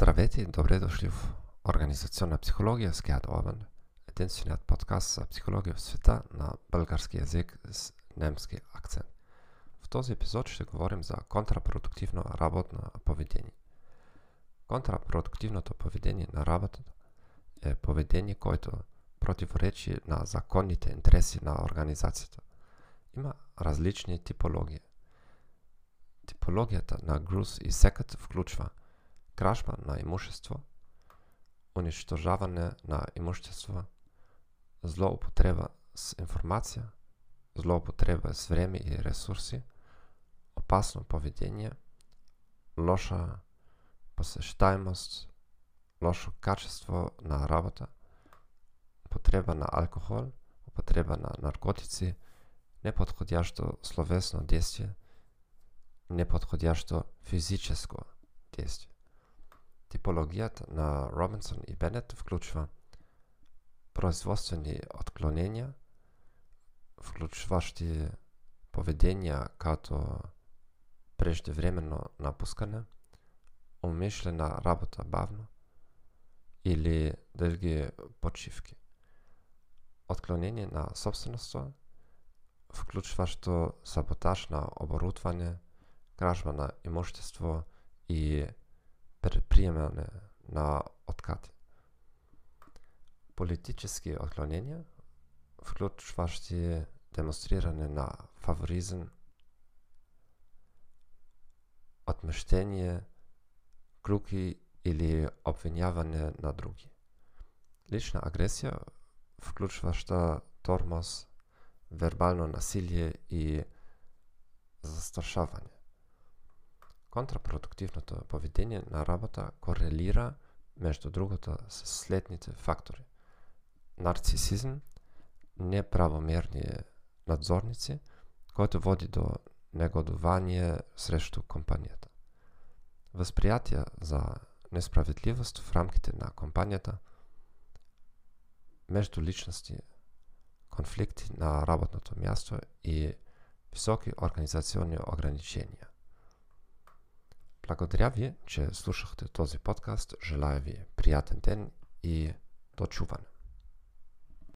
Здравейте и добре дошли в Организационна психологија с Геат Овен, единствениот подкаст за психологија в света на български јазик с немски акцент. В този епизод ще говорим за контрапродуктивно работно поведение. Контрапродуктивното поведение на работата е поведение което противоречи на законните интереси на организацијата. Има различни типологии. Типологијата на Грус и Секът вклучва кражба на имущество, уништожаване на имущество, злоупотреба с информација, злоупотреба с време и ресурси, опасно поведение, лоша посештаемост, лошо качество на работа, употреба на алкохол, употреба на наркотици, неподходящо словесно действие, неподходящо физическо действие. Типологијата на Робинсон и Беннет вклучува производствени отклоненија, вклучувашти поведенија като преждевремено напускане, умишлена работа бавно или долги почивки. Отклонение на собственоство, вклучващо саботаж на оборудване, кражба на имущество и предприемане на откати. Политически отклонения, вклучувашти демонстриране на фаворизм, отмъщение, круки или обвиняване на други. Лична агресия, вклучваща тормоз, вербално насилие и застрашаване. Контрапродуктивното поведение на работа корелира меѓу другото со следните фактори. Нарцисизм, неправомерни надзорници, којто води до негодување срещу компанијата. Воспријатие за несправедливост в рамките на компанијата, меѓу личности, конфликти на работното място и високи организациони ограниченија. Благодаря ви, че слушахте този подкаст. Желая ви приятен ден и до чуване.